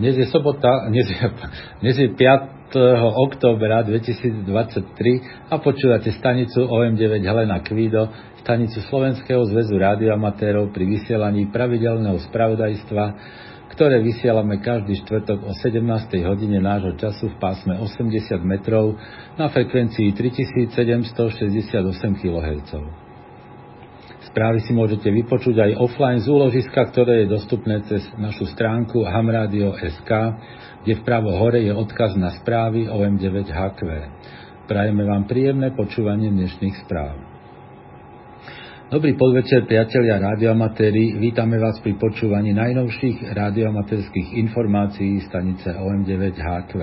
Dnes je sobota, dnes je, dnes je 5. októbra 2023 a počúvate stanicu OM9 Helena Kvído, stanicu Slovenského zväzu rádioamatérov pri vysielaní pravidelného spravodajstva, ktoré vysielame každý štvrtok o 17. hodine nášho času v pásme 80 metrov na frekvencii 3768 kHz. Správy si môžete vypočuť aj offline z úložiska, ktoré je dostupné cez našu stránku hamradio.sk, kde vpravo hore je odkaz na správy OM9HQ. Prajeme vám príjemné počúvanie dnešných správ. Dobrý podvečer, priatelia radioamatéri. Vítame vás pri počúvaní najnovších radioamatérských informácií stanice OM9HQ.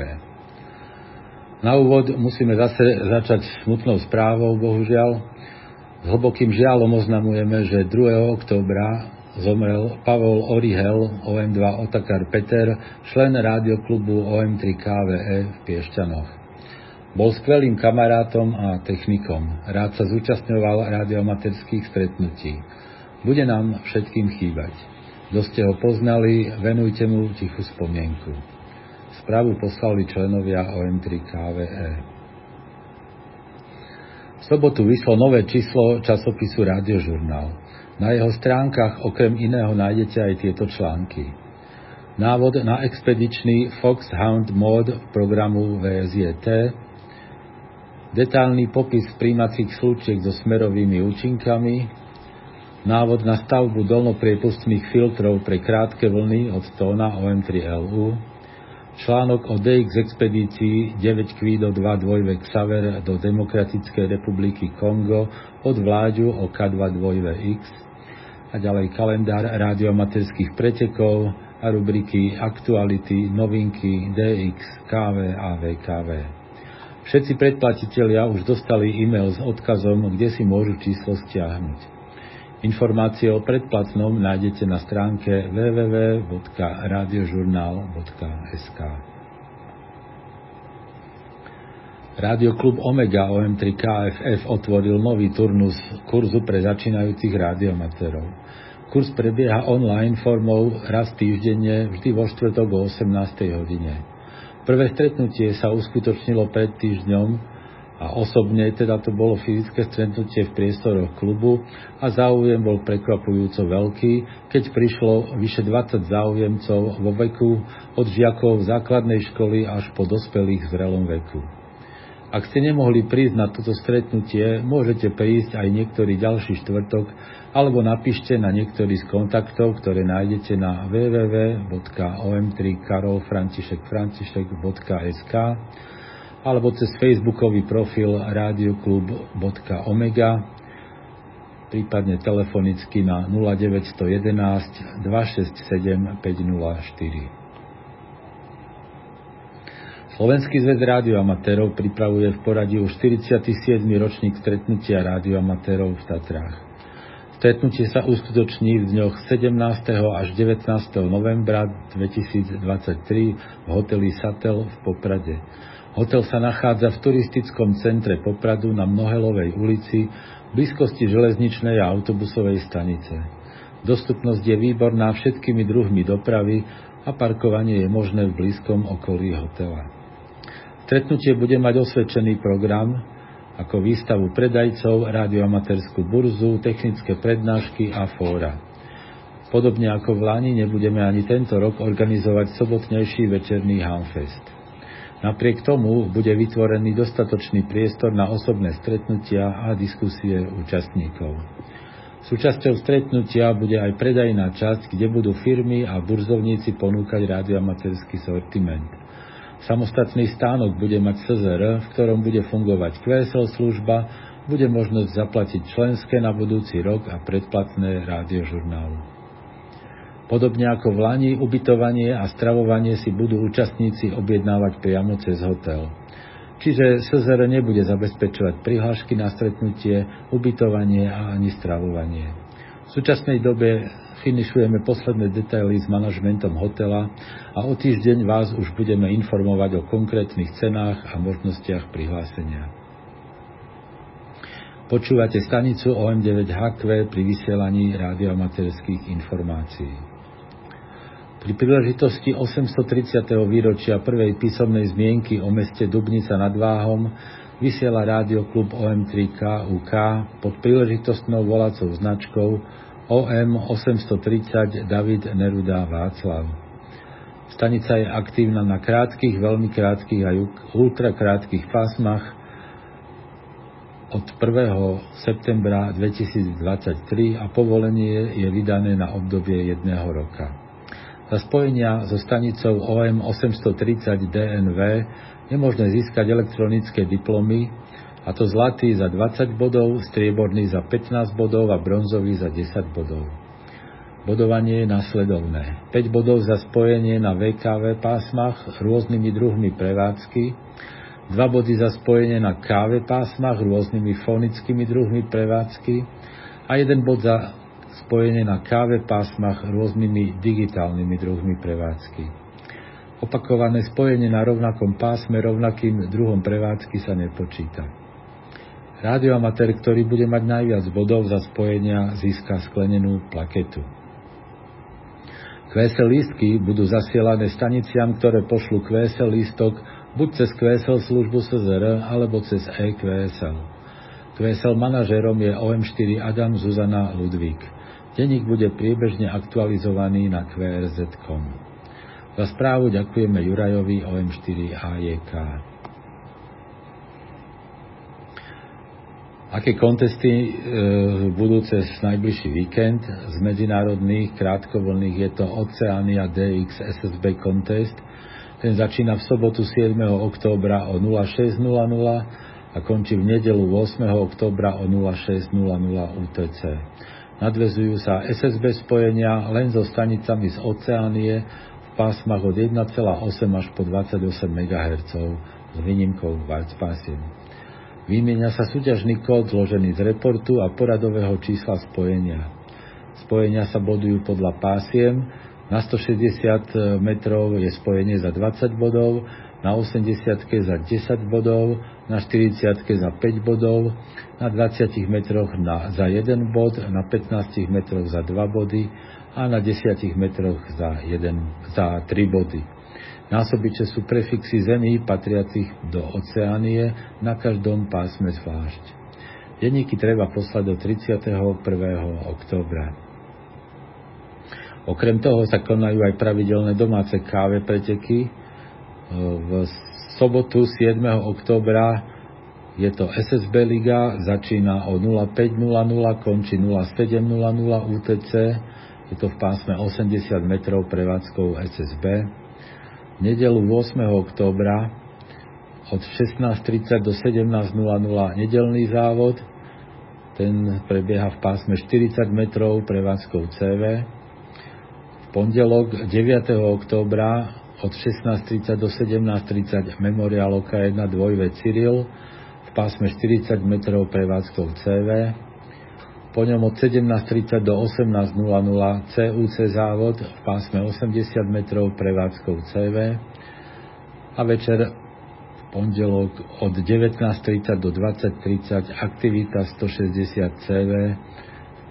Na úvod musíme zase začať smutnou správou, bohužiaľ. Hlbokým žialom oznamujeme, že 2. októbra zomrel Pavol Orihel, OM2 Otakar Peter, člen rádioklubu OM3 KVE v Piešťanoch. Bol skvelým kamarátom a technikom. Rád sa zúčastňoval radiomaterských stretnutí. Bude nám všetkým chýbať. Kto ste ho poznali, venujte mu tichú spomienku. Správu poslali členovia OM3 KVE sobotu vyšlo nové číslo časopisu Radiožurnál. Na jeho stránkach okrem iného nájdete aj tieto články. Návod na expedičný Foxhound mod programu VSJT, detálny popis príjmacích slučiek so smerovými účinkami, návod na stavbu dolnopriepustných filtrov pre krátke vlny od tóna OM3LU, Článok o DX expedícii 9 Kvído 2 dvojve Xaver do Demokratickej republiky Kongo od vláďu o K2 dvojve X a ďalej kalendár radiomaterských pretekov a rubriky Aktuality, Novinky, DX, KV a VKV. Všetci predplatitelia už dostali e-mail s odkazom, kde si môžu číslo stiahnuť. Informácie o predplatnom nájdete na stránke www.radiožurnál.sk Radioklub Omega OM3 KFF otvoril nový turnus kurzu pre začínajúcich radiomaterov. Kurs prebieha online formou raz týždenne, vždy vo štvrtok o 18. hodine. Prvé stretnutie sa uskutočnilo pred týždňom a osobne teda to bolo fyzické stretnutie v priestoroch klubu a záujem bol prekvapujúco veľký, keď prišlo vyše 20 záujemcov vo veku od žiakov základnej školy až po dospelých v zrelom veku. Ak ste nemohli prísť na toto stretnutie, môžete prísť aj niektorý ďalší štvrtok alebo napíšte na niektorý z kontaktov, ktoré nájdete na www.om3karolfrantišekfrantišek.sk alebo cez facebookový profil radioklub.omega, prípadne telefonicky na 0911 267 504. Slovenský zväz rádioamatérov pripravuje v poradí už 47. ročník stretnutia rádioamatérov v Tatrách. Stretnutie sa uskutoční v dňoch 17. až 19. novembra 2023 v hoteli Satel v Poprade. Hotel sa nachádza v turistickom centre Popradu na Mnohelovej ulici v blízkosti železničnej a autobusovej stanice. Dostupnosť je výborná všetkými druhmi dopravy a parkovanie je možné v blízkom okolí hotela. Stretnutie bude mať osvedčený program, ako výstavu predajcov, radioamatérskú burzu, technické prednášky a fóra. Podobne ako v Lani nebudeme ani tento rok organizovať sobotnejší večerný Hamfest. Napriek tomu bude vytvorený dostatočný priestor na osobné stretnutia a diskusie účastníkov. Súčasťou stretnutia bude aj predajná časť, kde budú firmy a burzovníci ponúkať radioamatérsky sortiment. Samostatný stánok bude mať CZR, v ktorom bude fungovať QSL služba, bude možnosť zaplatiť členské na budúci rok a predplatné rádiožurnálu. Podobne ako v Lani, ubytovanie a stravovanie si budú účastníci objednávať priamo cez hotel. Čiže SZR nebude zabezpečovať prihlášky na stretnutie, ubytovanie a ani stravovanie. V súčasnej dobe finišujeme posledné detaily s manažmentom hotela a o týždeň vás už budeme informovať o konkrétnych cenách a možnostiach prihlásenia. Počúvate stanicu OM9HQ pri vysielaní radioamaterských informácií. Pri príležitosti 830. výročia prvej písomnej zmienky o meste Dubnica nad Váhom vysiela klub OM3KUK pod príležitostnou volacou značkou OM 830 David Neruda Václav. Stanica je aktívna na krátkých, veľmi krátkých a ultrakrátkých pásmach od 1. septembra 2023 a povolenie je vydané na obdobie jedného roka. Za spojenia so stanicou OM 830 DNV je možné získať elektronické diplomy, a to zlatý za 20 bodov, strieborný za 15 bodov a bronzový za 10 bodov. Bodovanie je nasledovné. 5 bodov za spojenie na VKV pásmach rôznymi druhmi prevádzky, 2 body za spojenie na KV pásmach rôznymi fonickými druhmi prevádzky a 1 bod za spojenie na káve pásmach rôznymi digitálnymi druhmi prevádzky. Opakované spojenie na rovnakom pásme rovnakým druhom prevádzky sa nepočíta. Rádioamatér, ktorý bude mať najviac bodov za spojenia, získa sklenenú plaketu. QSL lístky budú zasielané staniciam, ktoré pošlu QSL lístok buď cez QSL službu SZR alebo cez EQSL. QSL manažérom je OM4 Adam Zuzana Ludvík. Denník bude priebežne aktualizovaný na qrz.com. Za správu ďakujeme Jurajovi OM4AJK. Aké kontesty e, budú cez najbližší víkend? Z medzinárodných krátkovlných je to Oceania DX SSB Contest. Ten začína v sobotu 7. októbra o 06.00 a končí v nedelu 8. októbra o 06.00 UTC. Nadvezujú sa SSB spojenia len so stanicami z Oceánie v pásmach od 1,8 až po 28 MHz s výnimkou White pásiem. Výmienia sa súťažný kód zložený z reportu a poradového čísla spojenia. Spojenia sa bodujú podľa pásiem, na 160 metrov je spojenie za 20 bodov, na 80 za 10 bodov, na 40 za 5 bodov, na 20 metroch na, za 1 bod, na 15 metroch za 2 body a na 10 metroch za, 1, za 3 body. Násobiče sú prefixy zemí patriacich do Oceánie na každom pásme zvlášť. Denníky treba poslať do 31. októbra. Okrem toho sa konajú aj pravidelné domáce káve preteky, v sobotu 7. októbra je to SSB Liga, začína o 05.00, končí 07.00 UTC, je to v pásme 80 metrov prevádzkou SSB. V nedelu 8. októbra od 16.30 do 17.00 nedelný závod, ten prebieha v pásme 40 metrov prevádzkou CV. V pondelok 9. októbra od 16.30 do 17.30 Memorial OK1 dvojve Cyril v pásme 40 metrov prevádzkou CV. Po ňom od 17.30 do 18.00 CUC závod v pásme 80 metrov prevádzkou CV. A večer v pondelok od 19.30 do 20.30 aktivita 160 CV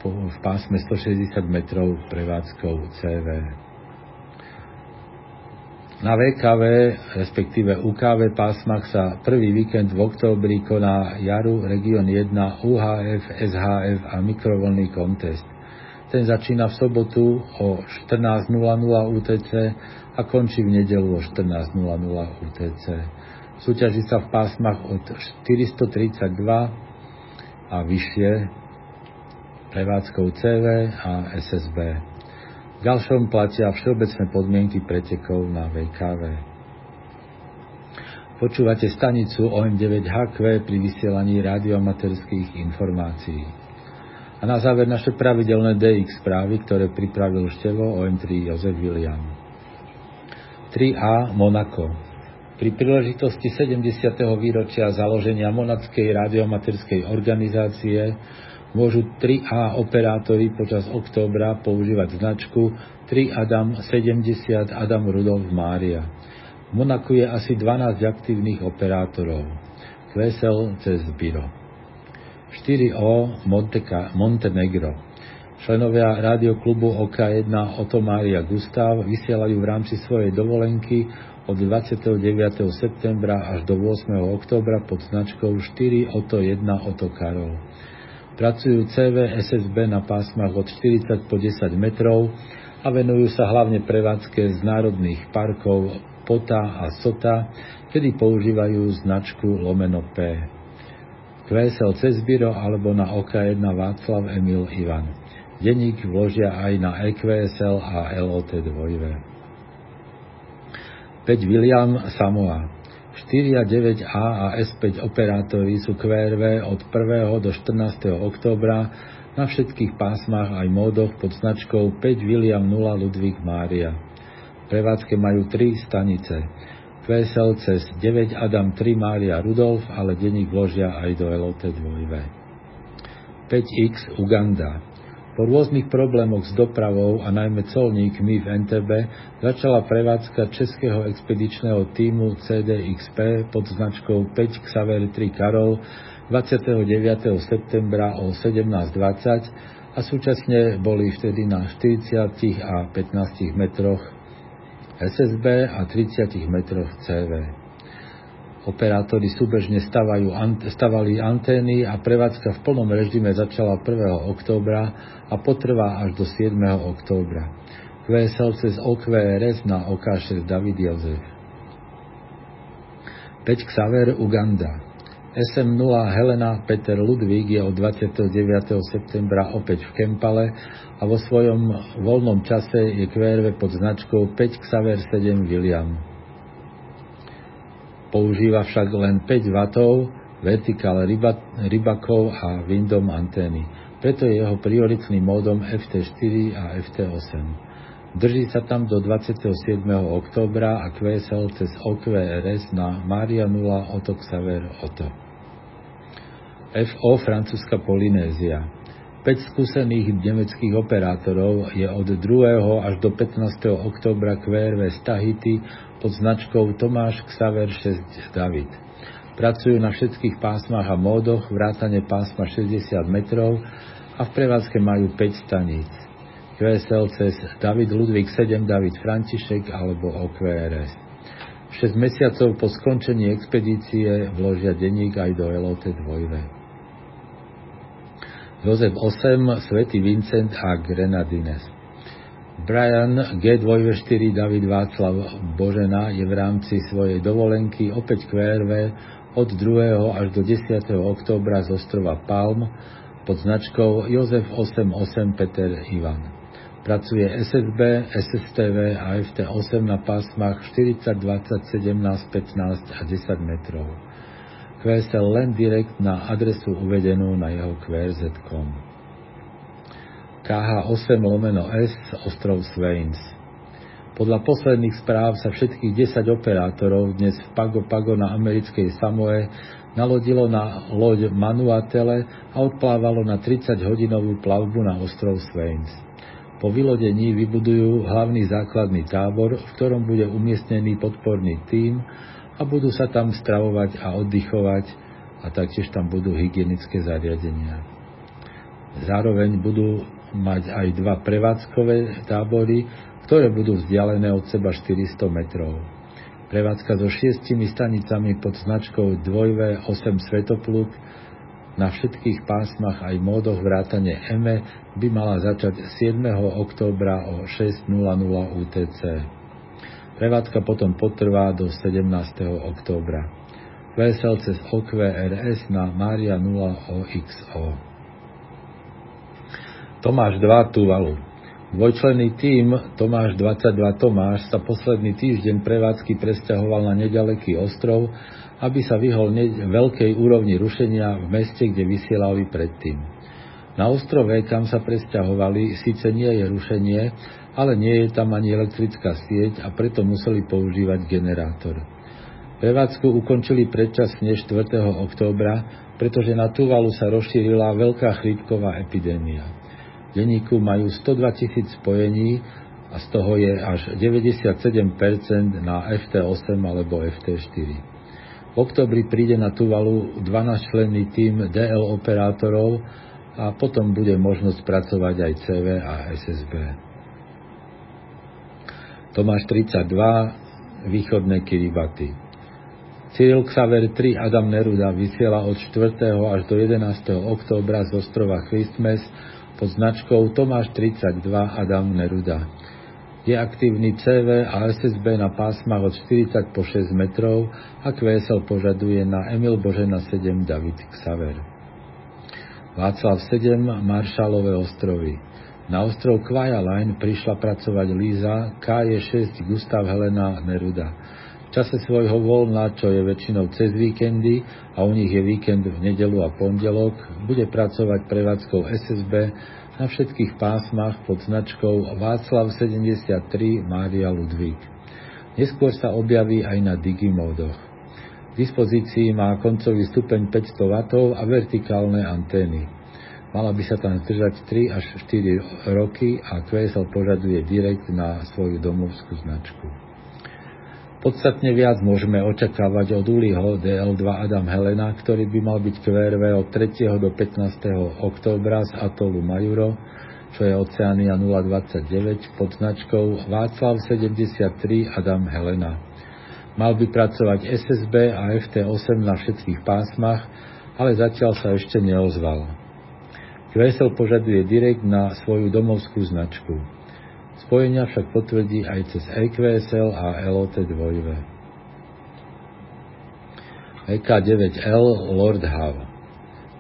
v pásme 160 metrov prevádzkou CV. Na VKV, respektíve UKV pásmach sa prvý víkend v októbri koná Jaru Region 1 UHF, SHF a mikrovlný kontest. Ten začína v sobotu o 14.00 UTC a končí v nedelu o 14.00 UTC. Súťaží sa v pásmach od 432 a vyššie prevádzkou CV a SSB. Ďalšom platia všeobecné podmienky pretekov na VKV. Počúvate stanicu OM9HQ pri vysielaní radioamaterských informácií. A na záver naše pravidelné DX správy, ktoré pripravil števo OM3 Jozef William. 3A Monako. Pri príležitosti 70. výročia založenia Monackej radiomaterskej organizácie môžu 3A operátori počas októbra používať značku 3 Adam 70 Adam Rudolf Mária. V Monaku je asi 12 aktívnych operátorov. Kvesel cez Biro. 4O Monteka, Montenegro. Členovia rádioklubu OK1 Oto Mária Gustav vysielajú v rámci svojej dovolenky od 29. septembra až do 8. októbra pod značkou 4 Oto 1 Oto Karol. Pracujú CV SSB na pásmach od 40 po 10 metrov a venujú sa hlavne prevádzke z národných parkov Pota a Sota, kedy používajú značku Lomeno P. QSL Cezbiro alebo na OK1 Václav Emil Ivan. Denník vložia aj na EQSL a LOT 2. 5 William Samoa 4 a 9A a S5 operátori sú QRV od 1. do 14. októbra na všetkých pásmach aj módoch pod značkou 5 William 0 Ludvík Mária. prevádzke majú 3 stanice. QSL cez 9 Adam 3 Mária Rudolf, ale denník vložia aj do LOT 2. 5X Uganda po rôznych problémoch s dopravou a najmä colníkmi v NTB začala prevádzka českého expedičného týmu CDXP pod značkou 5 Xaver 3 Karol 29. septembra o 17.20 a súčasne boli vtedy na 40 a 15 metroch SSB a 30 metroch CV. Operátori súbežne stavajú, stavali antény a prevádzka v plnom režime začala 1. októbra a potrvá až do 7. októbra. QSL cez OQRS na OK6 David Jozef. 5 Xaver Uganda. SM0 Helena Peter Ludvík je od 29. septembra opäť v Kempale a vo svojom voľnom čase je QRV pod značkou 5 Xaver 7 William. Používa však len 5 W vertikál ryba, rybakov a windom antény. Preto je jeho prioritným módom FT4 a FT8. Drží sa tam do 27. októbra a QSL cez OQRS na Maria 0 Oto Xaver Oto. FO francúzska Polynézia. 5 skúsených nemeckých operátorov je od 2. až do 15. októbra QRV z Tahiti pod značkou Tomáš Xaver 6 David. Pracujú na všetkých pásmach a módoch, vrátane pásma 60 metrov a v prevádzke majú 5 staníc. QSL cez David Ludvík 7 David František alebo OQRS. 6 mesiacov po skončení expedície vložia denník aj do LOT 2. Jozef 8 Svetý Vincent a Grenadines. Brian G2V4 David Václav Božena je v rámci svojej dovolenky opäť QRV od 2. až do 10. októbra z ostrova Palm pod značkou Jozef 88 Peter Ivan. Pracuje SSB, SSTV a FT8 na pásmach 40, 20, 17, 15 a 10 metrov. QSL len direkt na adresu uvedenú na jeho QRZ.com. KH8 lomeno S, ostrov Swains. Podľa posledných správ sa všetkých 10 operátorov dnes v Pago Pago na americkej Samoe nalodilo na loď Manuatele a odplávalo na 30-hodinovú plavbu na ostrov Swains. Po vylodení vybudujú hlavný základný tábor, v ktorom bude umiestnený podporný tím a budú sa tam stravovať a oddychovať a taktiež tam budú hygienické zariadenia. Zároveň budú mať aj dva prevádzkové tábory, ktoré budú vzdialené od seba 400 metrov. Prevádzka so šiestimi stanicami pod značkou 2V8 Svetopluk na všetkých pásmach aj módoch vrátane EME by mala začať 7. októbra o 6.00 UTC. Prevádzka potom potrvá do 17. októbra. Vesel cez OQRS na Maria 0 OXO. Tomáš 2 Tuvalu. Dvojčlenný tím Tomáš 22 Tomáš sa posledný týždeň prevádzky presťahoval na nedaleký ostrov, aby sa vyhol veľkej úrovni rušenia v meste, kde vysielali predtým. Na ostrove, kam sa presťahovali, síce nie je rušenie, ale nie je tam ani elektrická sieť a preto museli používať generátor. Prevádzku ukončili predčasne 4. októbra, pretože na Tuvalu sa rozšírila veľká chrípková epidémia denníku majú 102 tisíc spojení a z toho je až 97% na FT8 alebo FT4. V oktobri príde na Tuvalu 12-členný tím DL operátorov a potom bude možnosť pracovať aj CV a SSB. Tomáš 32, východné Kiribati. Cyril Xaver 3 Adam Neruda vysiela od 4. až do 11. októbra z ostrova Christmas pod značkou Tomáš 32 Adam Neruda. Je aktívny CV a SSB na pásmach od 40 po 6 metrov a QSL požaduje na Emil Božena 7 David Xaver. Václav 7 Maršalové ostrovy. Na ostrov Kvaja Line prišla pracovať Líza, K je 6 Gustav Helena Neruda. V čase svojho voľna, čo je väčšinou cez víkendy a u nich je víkend v nedelu a pondelok, bude pracovať prevádzkou SSB na všetkých pásmach pod značkou Václav 73 Mária Ludvík. Neskôr sa objaví aj na digimódoch. V dispozícii má koncový stupeň 500 W a vertikálne antény. Mala by sa tam zdržať 3 až 4 roky a QSL požaduje direkt na svoju domovskú značku. Podstatne viac môžeme očakávať od Uliho DL2 Adam Helena, ktorý by mal byť QRV od 3. do 15. októbra z atolu Majuro, čo je Oceánia 029 pod značkou Václav 73 Adam Helena. Mal by pracovať SSB a FT8 na všetkých pásmach, ale zatiaľ sa ešte neozval. QSL požaduje direkt na svoju domovskú značku. Spojenia však potvrdí aj cez EQSL a LOT 2. EK9L Lord Hav.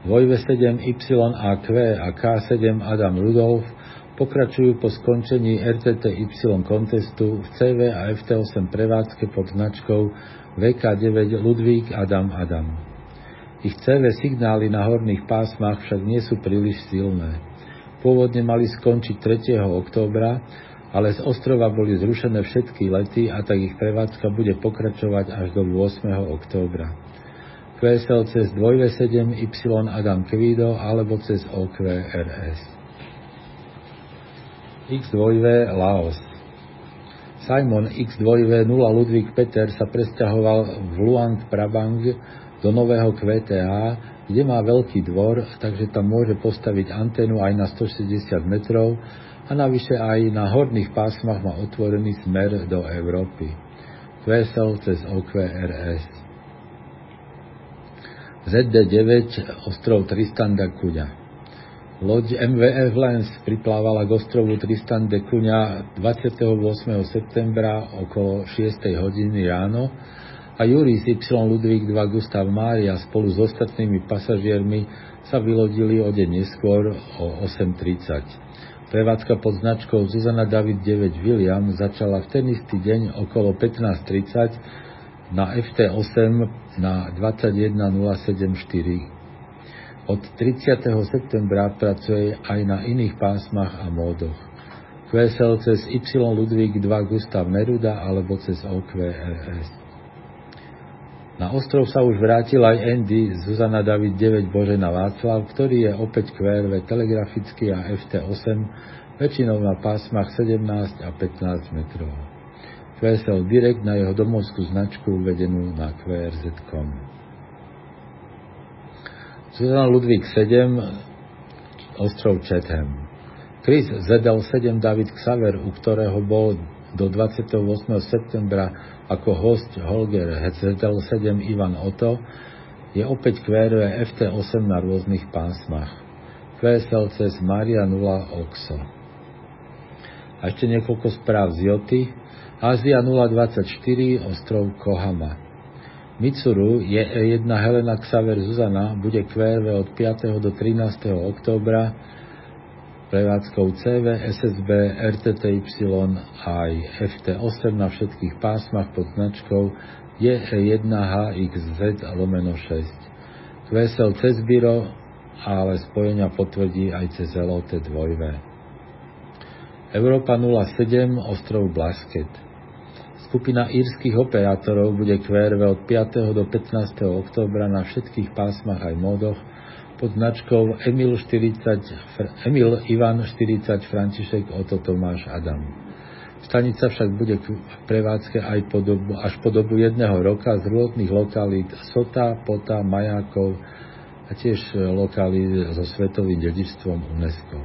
Dvojve 7YAQ a K7 Adam Rudolf pokračujú po skončení RTTY kontestu v CV a FT8 prevádzke pod značkou VK9 Ludvík Adam Adam. Ich CV signály na horných pásmach však nie sú príliš silné. Pôvodne mali skončiť 3. októbra, ale z ostrova boli zrušené všetky lety a tak ich prevádzka bude pokračovať až do 8. októbra. QSL cez 2V7 Y Adam Kvido alebo cez OQRS. X2V Laos Simon X2V 0 Ludvík Peter sa presťahoval v Luang Prabang do nového QTA, kde má veľký dvor, takže tam môže postaviť anténu aj na 160 metrov a navyše aj na horných pásmach má otvorený smer do Európy. Vesel cez OQRS. ZD9 ostrov Tristan da Cunha. Loď MVF Lens priplávala k ostrovu Tristan de Cunha 28. septembra okolo 6. hodiny ráno a Juris Y Ludvík 2 Gustav Mária spolu s ostatnými pasažiermi sa vylodili o deň neskôr o 8.30. Prevádzka pod značkou Zuzana David 9 William začala v ten istý deň okolo 15.30 na FT8 na 21074. Od 30. septembra pracuje aj na iných pásmach a módoch. QSL cez Y Ludvík 2 Gustav Neruda alebo cez OQRS. Na ostrov sa už vrátil aj Andy Zuzana David 9 Božena Václav, ktorý je opäť QRV telegrafický a FT8, väčšinou na pásmach 17 a 15 metrov. QSL direkt na jeho domovskú značku uvedenú na QRZ.com. Zuzana Ludvík 7, ostrov Chatham. Chris ZL7 David Xaver, u ktorého bol do 28. septembra ako host Holger Hetzetel 7 Ivan Oto je opäť QRV FT8 na rôznych pásmach. QSL cez Maria 0 Oxo. A ešte niekoľko správ z Joty. Ázia 024 ostrov Kohama. Mitsuru je jedna Helena Xaver Zuzana bude QRV od 5. do 13. októbra prevádzkou CV, SSB, RTTY aj FT8 na všetkých pásmach pod značkou JE1HXZ lomeno 6. QSL cez Biro, ale spojenia potvrdí aj cez LOT 2 Európa 07, ostrov Blasket. Skupina írskych operátorov bude QRV od 5. do 15. októbra na všetkých pásmach aj módoch pod značkou Emil, 40, Emil Ivan 40 František Oto Tomáš Adam. Stanica však bude v prevádzke aj po dobu, až po dobu jedného roka z rôznych lokalít Sota, Pota, Majakov, a tiež lokály so svetovým dedičstvom UNESCO.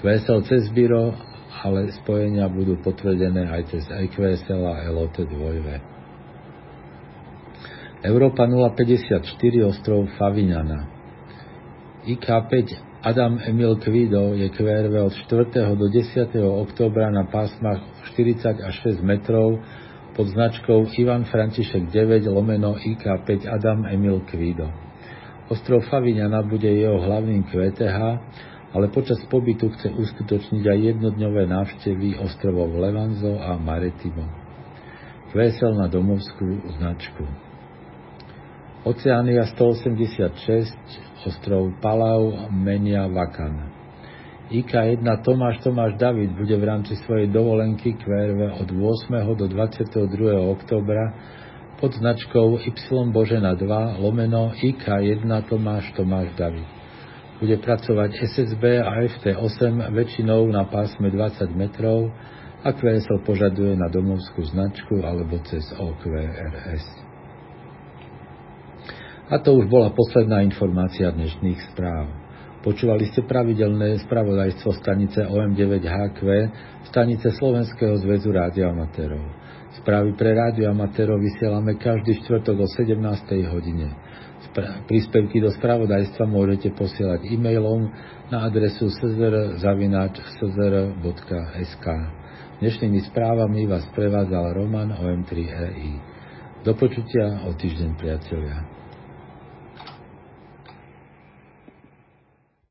QSL cez Biro, ale spojenia budú potvrdené aj cez EQSL a LOT 2. Európa 054 ostrov Favignana. IK5 Adam Emil Kvido je QRV od 4. do 10. októbra na pásmach 40 až 6 metrov pod značkou Ivan František 9 lomeno IK5 Adam Emil Kvido. Ostrov Favignana bude jeho hlavným QTH, ale počas pobytu chce uskutočniť aj jednodňové návštevy ostrovov Levanzo a Maretimo. Kvesel na domovskú značku. Oceánia 186, ostrov Palau, Menia Vakan. IK1 Tomáš Tomáš David bude v rámci svojej dovolenky QRV od 8. do 22. oktobra pod značkou Y Božena 2 lomeno IK1 Tomáš Tomáš David bude pracovať SSB a FT8 väčšinou na pásme 20 metrov a QSL požaduje na domovskú značku alebo cez OQRS. A to už bola posledná informácia dnešných správ. Počúvali ste pravidelné spravodajstvo stanice OM9HQ, stanice Slovenského zväzu rádioamatérov. Správy pre rádioamatérov vysielame každý štvrtok o 17. hodine. Príspevky do spravodajstva môžete posielať e-mailom na adresu szr.sk. Dnešnými správami vás prevádzal Roman OM3EI. Do počutia o týždeň, priatelia.